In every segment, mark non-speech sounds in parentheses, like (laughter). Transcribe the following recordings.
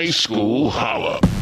High School Holla.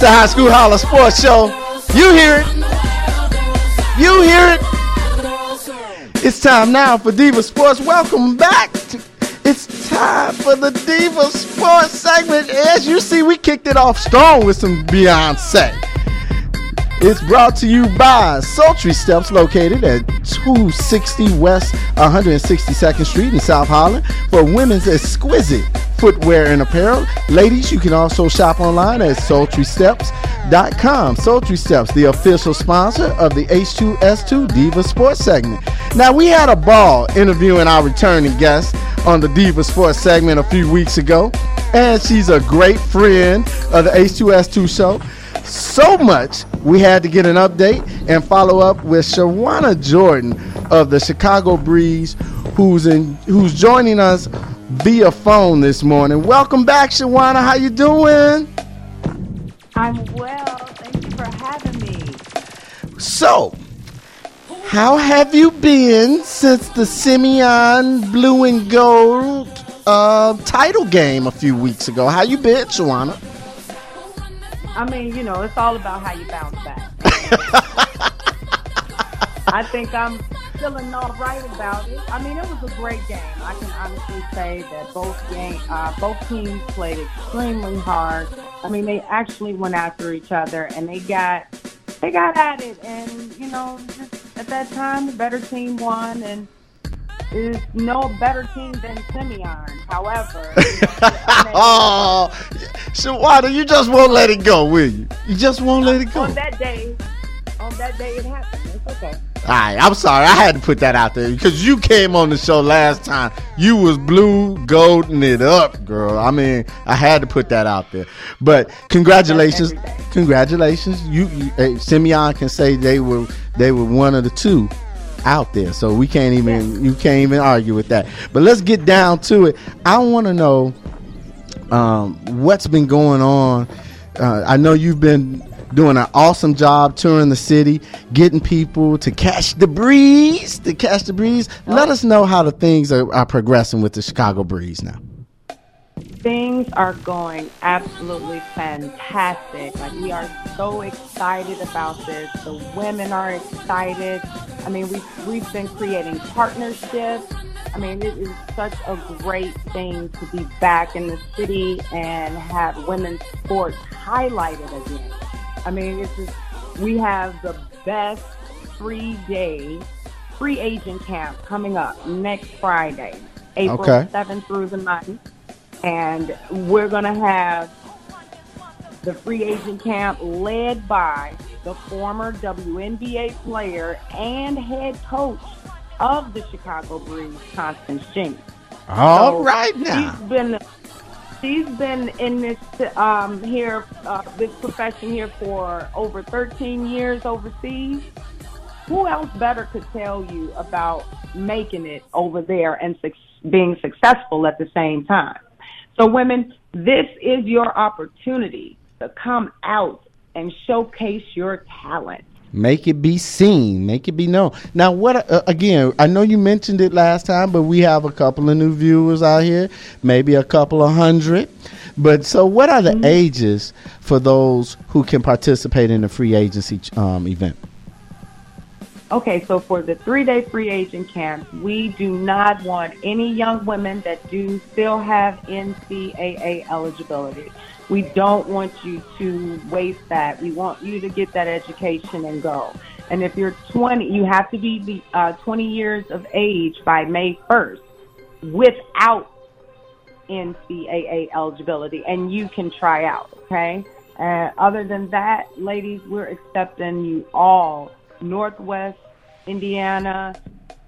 It's the High School Holla Sports Show. You hear it. You hear it. It's time now for Diva Sports. Welcome back. To, it's time for the Diva Sports segment. As you see, we kicked it off strong with some Beyonce. It's brought to you by Sultry Steps, located at 260 West 162nd Street in South Holland, for women's exquisite footwear and apparel. Ladies, you can also shop online at sultrysteps.com. Sultry Steps, the official sponsor of the H2S2 Diva Sports segment. Now, we had a ball interviewing our returning guest on the Diva Sports segment a few weeks ago, and she's a great friend of the H2S2 show. So much we had to get an update and follow up with Shawana Jordan of the Chicago Breeze, who's in who's joining us via phone this morning. Welcome back, Shawana. How you doing? I'm well. Thank you for having me. So, how have you been since the Simeon Blue and Gold uh, title game a few weeks ago? How you been, Shawana? I mean, you know, it's all about how you bounce back. (laughs) I think I'm feeling all right about it. I mean, it was a great game. I can honestly say that both game, uh, both teams played extremely hard. I mean, they actually went after each other and they got they got at it. And you know, just at that time, the better team won. And there's no better team than Simeon. However, (laughs) oh, Shawana, you just won't let it go, will you? You just won't let it go. On that day, on that day, it happened. It's okay. All right, I'm sorry. I had to put that out there because you came on the show last time. You was blue golding it up, girl. I mean, I had to put that out there. But congratulations, congratulations. You, you hey, Simeon can say they were they were one of the two out there, so we can't even you can't even argue with that. But let's get down to it. I want to know um, what's been going on. Uh, I know you've been doing an awesome job touring the city, getting people to catch the breeze, to catch the breeze. Let us know how the things are, are progressing with the Chicago Breeze now. Things are going absolutely fantastic. Like we are so excited about this. The women are excited. I mean, we've we've been creating partnerships. I mean, it is such a great thing to be back in the city and have women's sports highlighted again. I mean, it's just, we have the best free day free agent camp coming up next Friday, April Okay. 7th through the 9th. And we're going to have the free agent camp led by the former WNBA player and head coach of the Chicago Breeze, Constance Jinks. All So, right now. She's been she's been in this um, here uh, this profession here for over 13 years overseas. Who else better could tell you about making it over there and suc being successful at the same time? So, women, this is your opportunity to come out and showcase your talent. Make it be seen. Make it be known. Now, what uh, again? I know you mentioned it last time, but we have a couple of new viewers out here, maybe a couple of hundred. But so, what are the mm-hmm. ages for those who can participate in the free agency um, event? Okay, so for the three day free agent camp, we do not want any young women that do still have NCAA eligibility. We don't want you to waste that. We want you to get that education and go. And if you're 20, you have to be the, uh, 20 years of age by May 1st without NCAA eligibility, and you can try out, okay? Uh, other than that, ladies, we're accepting you all Northwest Indiana,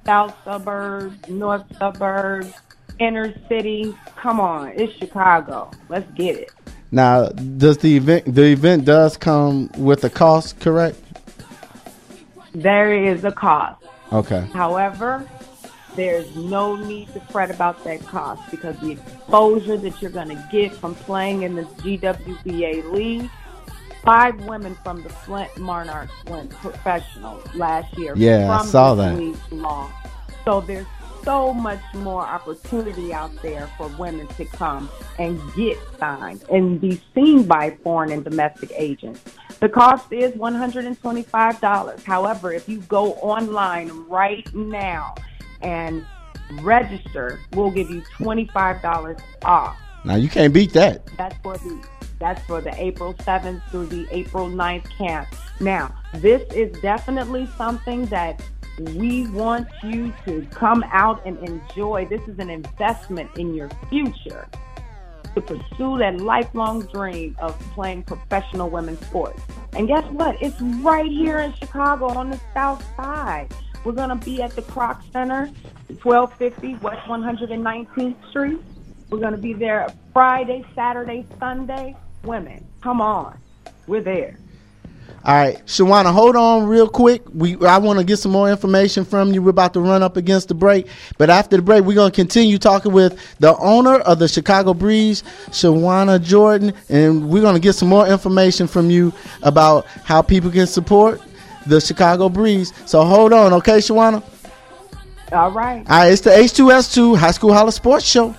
South suburbs, North suburbs, inner city. Come on, it's Chicago. Let's get it. Now, does the event the event does come with a cost, correct? There is a cost. Okay. However, there's no need to fret about that cost because the exposure that you're going to get from playing in the GWBA league five women from the Flint Monarchs went professional last year. Yeah, I saw that. Long. So there's so much more opportunity out there for women to come and get signed and be seen by foreign and domestic agents. The cost is $125. However, if you go online right now and register, we'll give you $25 off. Now you can't beat that. That's for the that's for the April 7th through the April 9th camp. Now, this is definitely something that we want you to come out and enjoy. This is an investment in your future to pursue that lifelong dream of playing professional women's sports. And guess what? It's right here in Chicago on the south side. We're going to be at the Kroc Center, 1250 West 119th Street. We're going to be there Friday, Saturday, Sunday women. Come on. We're there. All right, Shawana, hold on real quick. We I want to get some more information from you. We're about to run up against the break, but after the break, we're going to continue talking with the owner of the Chicago Breeze, Shawana Jordan, and we're going to get some more information from you about how people can support the Chicago Breeze. So hold on, okay, Shawana? All right. All right, it's the H2S2 High School Holla Sports Show.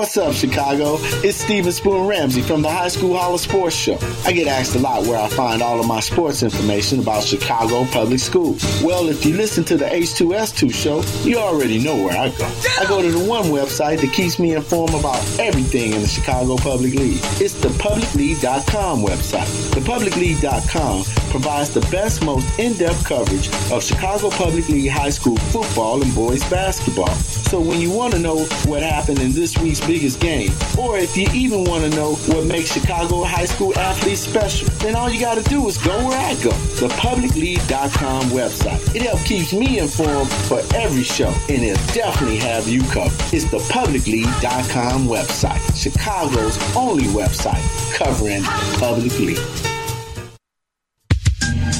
What's up, Chicago? It's Steven Spoon Ramsey from the High School Holla Sports Show. I get asked a lot where I find all of my sports information about Chicago public schools. Well, if you listen to the H2S2 show, you already know where I go. I go to the one website that keeps me informed about everything in the Chicago Public League. It's the publicleague.com website. Thepublicleague.com provides the best, most in-depth coverage of Chicago Public League high school football and boys basketball. So when you want to know what happened in this week's biggest game. Or if you even want to know what makes Chicago high school athletes special, then all you got to do is go where I go, the publicleague.com website. It helps keeps me informed for every show, and it'll definitely have you covered. It's the publicleague.com website, Chicago's only website covering Public League.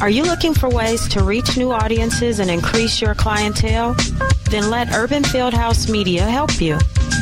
Are you looking for ways to reach new audiences and increase your clientele? Then let Urban Fieldhouse Media help you.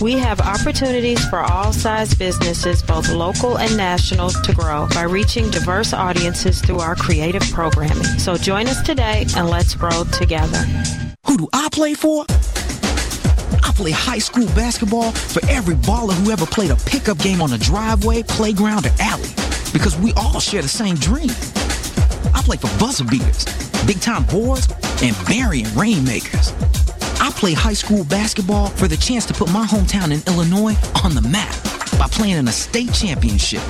We have opportunities for all size businesses, both local and national, to grow by reaching diverse audiences through our creative programming. So join us today and let's grow together. Who do I play for? I play high school basketball for every baller who ever played a pickup game on a driveway, playground, or alley. Because we all share the same dream. I play for buzzer beaters, big time boards, and burying rainmakers. Play high school basketball for the chance to put my hometown in Illinois on the map by playing in a state championship.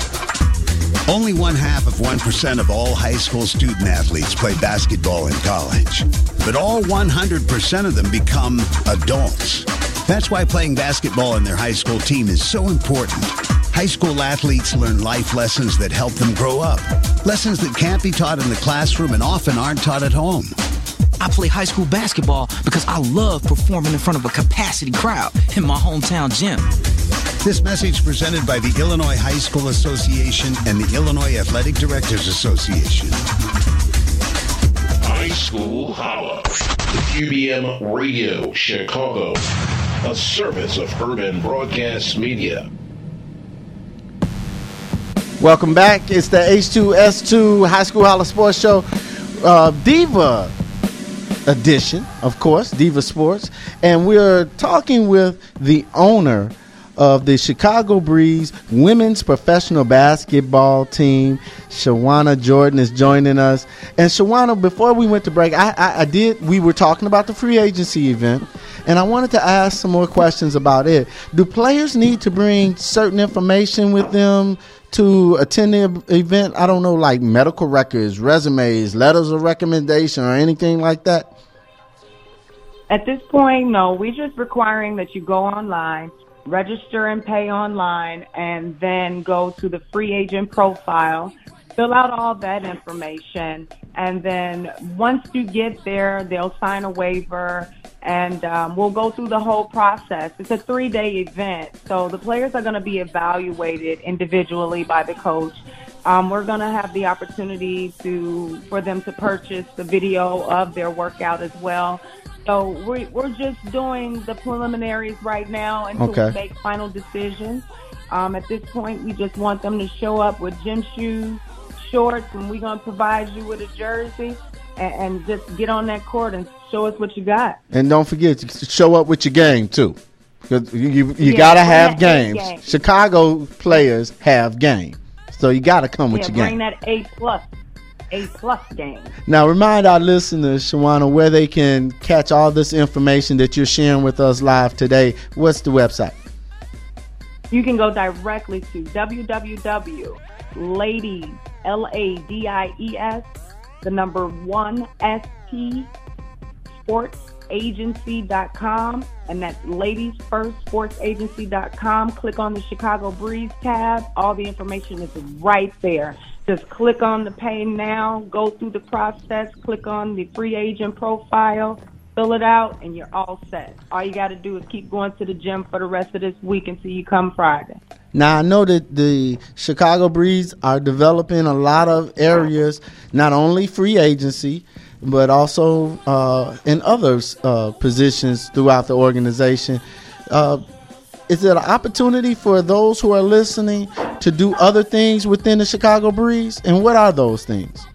Only one half of 1% of all high school student athletes play basketball in college, but all 100% of them become adults. That's why playing basketball in their high school team is so important. High school athletes learn life lessons that help them grow up. Lessons that can't be taught in the classroom and often aren't taught at home. I play high school basketball because I love performing in front of a capacity crowd in my hometown gym. This message presented by the Illinois High School Association and the Illinois Athletic Directors Association. High School Holla. UBM Radio Chicago. A service of Urban Broadcast Media. Welcome back. It's the H2S2 High School Holla Sports Show. Uh, Diva edition, of course, Diva Sports. And we're talking with the owner of the Chicago Breeze women's professional basketball team. Shawana Jordan is joining us. And Shawana, before we went to break, I, I, I, did. We were talking about the free agency event, and I wanted to ask some more questions about it. Do players need to bring certain information with them to attend the event? I don't know, like medical records, resumes, letters of recommendation, or anything like that. At this point, no. We're just requiring that you go online register and pay online, and then go to the free agent profile, fill out all that information, and then once you get there, they'll sign a waiver and um, we'll go through the whole process. It's a three day event, so the players are going to be evaluated individually by the coach. Um, we're going to have the opportunity to for them to purchase the video of their workout as well. So we're, we're just doing the preliminaries right now until okay. we make final decisions. Um, at this point, we just want them to show up with gym shoes, shorts, and we're going to provide you with a jersey and, and, just get on that court and show us what you got. And don't forget to show up with your game, too. Because you, you, you yeah, got to have games. Game. Chicago players have game. So you got to come with yeah, your game. Bring that A plus. A plus game. Now, remind our listeners, Shawana, where they can catch all this information that you're sharing with us live today. What's the website? You can go directly to www.ladies, L-A-D-I-E-S, the number one S-T, sportsagency.com, and that's ladies first sportsagency.com. Click on the Chicago Breeze tab. All the information is right there. Just click on the pay now, go through the process, click on the free agent profile, fill it out, and you're all set. All you got to do is keep going to the gym for the rest of this week until you come Friday. Now I know that the Chicago Breeze are developing a lot of areas, not only free agency, but also uh, in other uh, positions throughout the organization. Uh, is it an opportunity for those who are listening to do other things within the Chicago Breeze? And what are those things?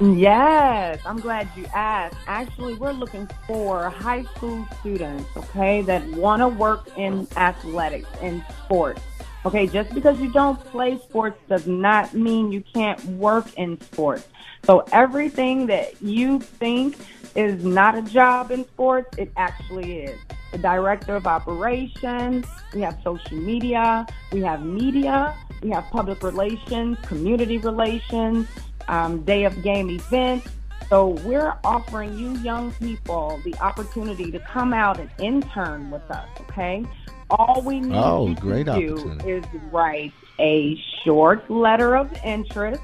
Yes, I'm glad you asked. Actually, we're looking for high school students, okay, that want to work in athletics and sports. Okay, just because you don't play sports does not mean you can't work in sports. So everything that you think is not a job in sports, it actually is the director of operations, we have social media, we have media, we have public relations, community relations, um, day of game events. So we're offering you young people the opportunity to come out and intern with us, okay? All we oh, need oh, to do is write a short letter of interest,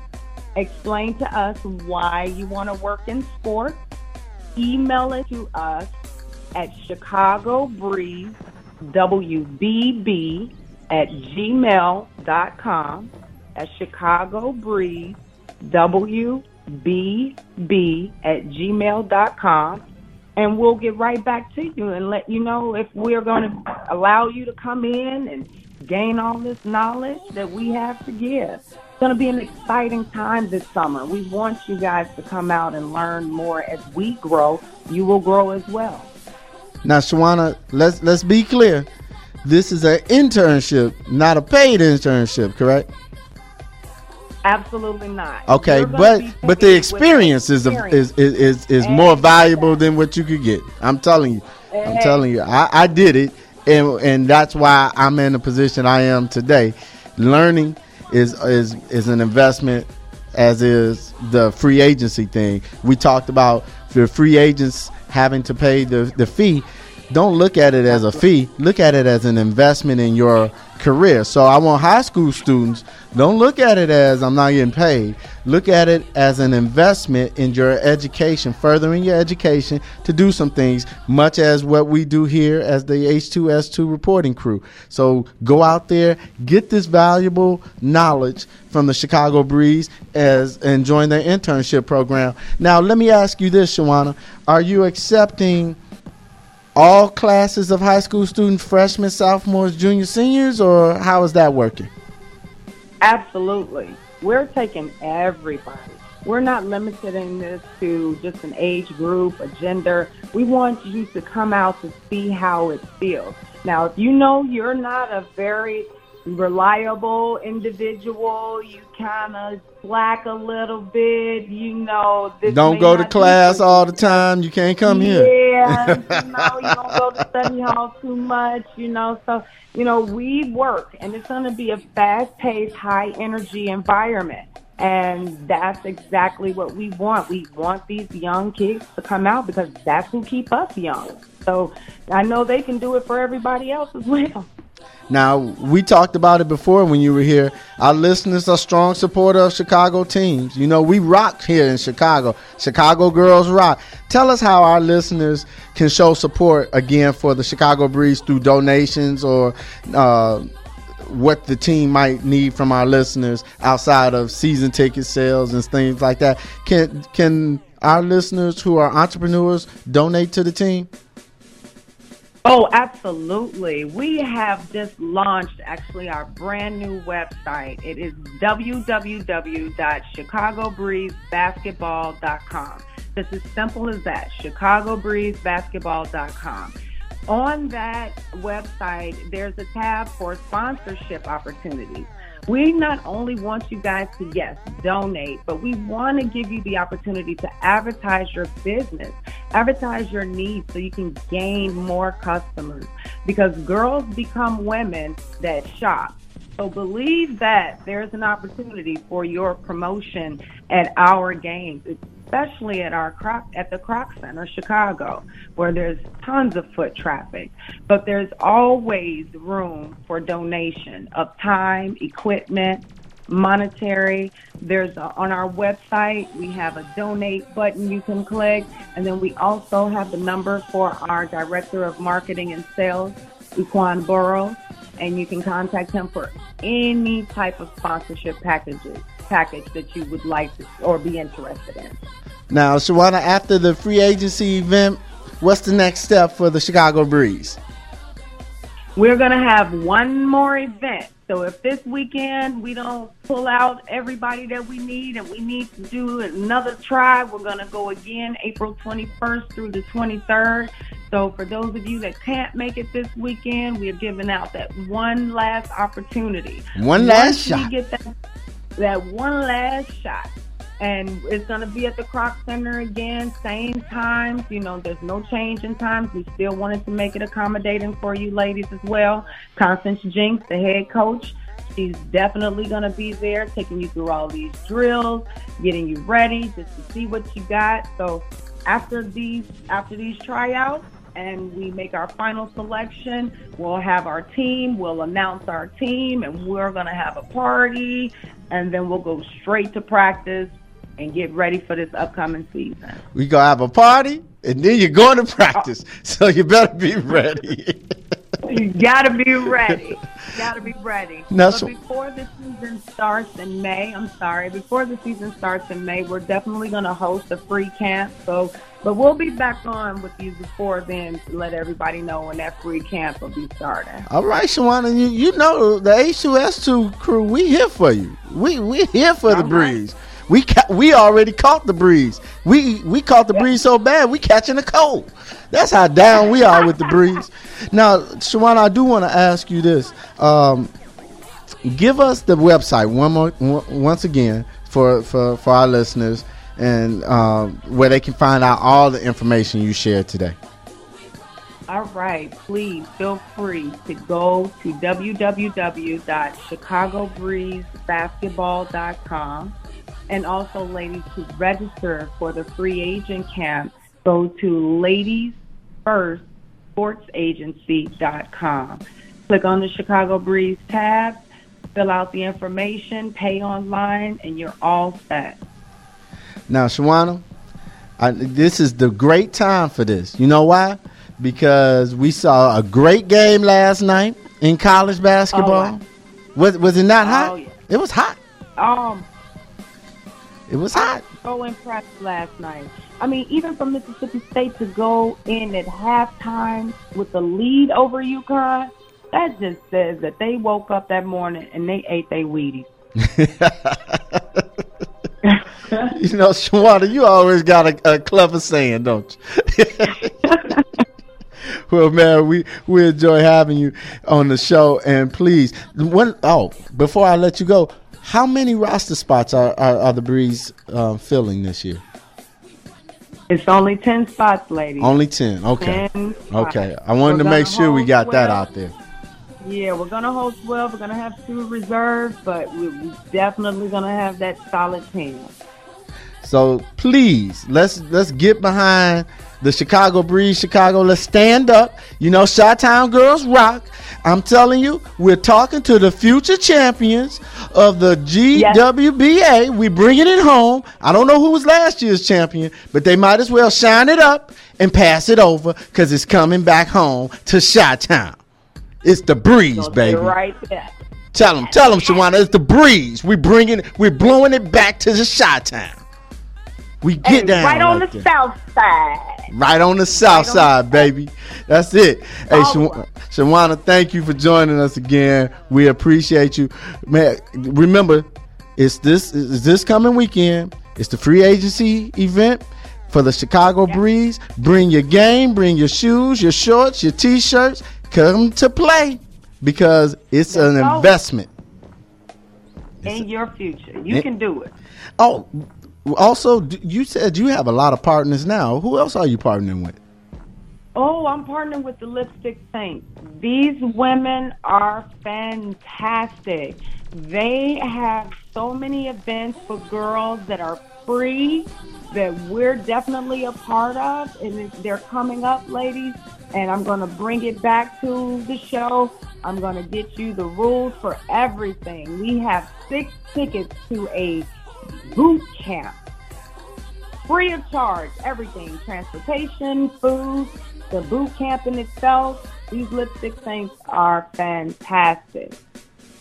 explain to us why you want to work in sports, email it to us at Chicago Breeze WBB at gmail.com. At Chicago Breeze WBB at gmail.com. And we'll get right back to you and let you know if we're going to allow you to come in and gain all this knowledge that we have to give. It's going to be an exciting time this summer. We want you guys to come out and learn more. As we grow, you will grow as well. Now, Shawana, let's let's be clear. This is an internship, not a paid internship, correct? Absolutely not. Okay, but but the experience, is, experience. is is is more valuable than what you could get. I'm telling you. I'm telling you. I, I did it, and and that's why I'm in the position I am today. Learning is is is an investment, as is the free agency thing. We talked about the free agents having to pay the, the fee, don't look at it as a fee. Look at it as an investment in your career. So I want high school students don't look at it as I'm not getting paid. Look at it as an investment in your education, furthering your education to do some things, much as what we do here as the H2S2 reporting crew. So go out there, get this valuable knowledge from the Chicago Breeze as and join their internship program. Now, let me ask you this, Shawana. Are you accepting all classes of high school students, freshmen, sophomores, juniors, seniors, or how is that working? Absolutely. We're taking everybody. We're not limiting this to just an age group, a gender. We want you to come out to see how it feels. Now, if you know you're not a very reliable individual, you kind of slack a little bit, you know. don't go to class all the time. You can't come yeah, here. Yeah, (laughs) you know, you don't go to study hall too much, you know. So, you know, we work, and it's going to be a fast-paced, high-energy environment. And that's exactly what we want. We want these young kids to come out because that's who keep us young. So I know they can do it for everybody else as well. Now, we talked about it before when you were here. Our listeners are strong supporter of Chicago teams. You know, we rock here in Chicago. Chicago girls rock. Tell us how our listeners can show support again for the Chicago Breeze through donations or uh, what the team might need from our listeners outside of season ticket sales and things like that. Can can our listeners who are entrepreneurs donate to the team? Oh, absolutely. We have just launched actually our brand new website. It is www.chicagobreezebasketball.com. It's as simple as that, chicagobreezebasketball.com. On that website, there's a tab for sponsorship opportunities. We not only want you guys to, yes, donate, but we want to give you the opportunity to advertise your business, advertise your needs so you can gain more customers because girls become women that shop. So believe that there's an opportunity for your promotion at our games. Especially at our Kroc at the Kroc Center, Chicago, where there's tons of foot traffic. But there's always room for donation of time, equipment, monetary. There's a, on our website we have a donate button you can click, and then we also have the number for our director of marketing and sales, Equan Burrows, and you can contact him for any type of sponsorship packages package that you would like to or be interested in. Now, Shawana, after the free agency event, what's the next step for the Chicago Breeze? We're going to have one more event. So if this weekend we don't pull out everybody that we need and we need to do another try, we're going to go again April 21st through the 23rd. So for those of you that can't make it this weekend, we're giving out that one last opportunity. One last Once shot. We get that that one last shot. And it's going to be at the Kroc Center again, same times. You know, there's no change in times. We still wanted to make it accommodating for you ladies as well. Constance Jinks, the head coach, she's definitely going to be there, taking you through all these drills, getting you ready just to see what you got. So after these after these tryouts, and we make our final selection. We'll have our team, we'll announce our team, and we're going to have a party, and then we'll go straight to practice and get ready for this upcoming season. We going to have a party, and then you're going to practice, oh. (laughs) so you better be ready. (laughs) you gotta be ready. You (laughs) gotta be ready. No, but before the season starts in May, I'm sorry, before the season starts in May, we're definitely gonna host a free camp. So but we'll be back on with you before then to let everybody know when that free camp will be starting. All right, Shawana, you, you know the H2S2 crew, we here for you. We we here for All the breeze. We ca- we already caught the breeze. We we caught the breeze so bad we catching a cold. That's how down we are with the breeze. Now, Shawana, I do want to ask you this. Um, give us the website one more once again for for for our listeners and um, where they can find out all the information you shared today. All right, please feel free to go to www.chicagobreezebasketball.com. And also, ladies, to register for the free agent camp, go to ladiesfirstsportsagency.com. Click on the Chicago Breeze tab, fill out the information, pay online, and you're all set. Now, Shawana, I, this is the great time for this. You know why? Because we saw a great game last night in college basketball. Oh, was was it not hot? Oh, yeah. It was hot. Um, It was hot. so impressed last night. I mean, even for Mississippi State to go in at halftime with the lead over UConn, that just says that they woke up that morning and they ate their Wheaties. (laughs) You know, Shawana, you always got a, a clever saying, don't you? (laughs) well, man, we we enjoy having you on the show, and please, when oh, before I let you go, how many roster spots are are, are the Breeze um, filling this year? It's only 10 spots, ladies. Only ten. Okay. 10. Okay. I wanted We're to make sure we got that out there. Yeah, we're going to hold 12. We're going to have two reserves, but we're definitely going to have that solid 10. So please, let's let's get behind the Chicago Breeze, Chicago. Let's stand up. You know, Chi-Town girls rock. I'm telling you, we're talking to the future champions of the GWBA. We bringing it home. I don't know who was last year's champion, but they might as well shine it up and pass it over because it's coming back home to Chi-Town. It's the Breeze, baby. right there. Tell them, tell them, Shawana, it's the breeze. We bringing, we're blowing it back to the shot town. We get Hey, down right on like the that. south side. right on the south on side, baby. That's it. Hey, All Shaw- Shawana, thank you for joining us again. We appreciate you, man. Remember, it's this is this coming weekend. It's the free agency event for the Chicago Breeze. Bring your game, bring your shoes, your shorts, your t-shirts. Come to play because it's an investment. In your future. You can do it. Oh, also, you said you have a lot of partners now. Who else are you partnering with? Oh, I'm partnering with the Lipstick Saints. These women are fantastic. They have so many events for girls that are free that we're definitely a part of, and they're coming up, ladies. And I'm going to bring it back to the show. I'm going to get you the rules for everything. We have six tickets to a boot camp free of charge. Everything transportation, food, the boot camp in itself. These lipstick saints are fantastic.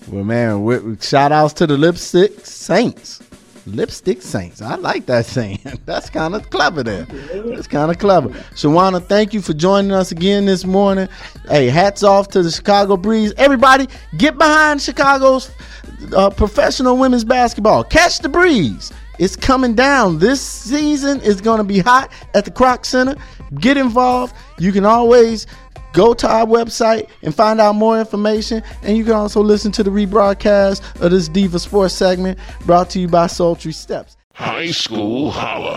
Well, man, shout outs to the Lipstick Saints. Lipstick Saints. I like that saying. (laughs) That's kind of clever there. That's kind of clever. Shawana, thank you for joining us again this morning. Hey, hats off to the Chicago Breeze. Everybody, get behind Chicago's uh, professional women's basketball. Catch the breeze. It's coming down. This season is going to be hot at the Kroc Center. Get involved. You can always go to our website and find out more information. And you can also listen to the rebroadcast of this Diva Sports segment brought to you by Sultry Steps. High School Holla.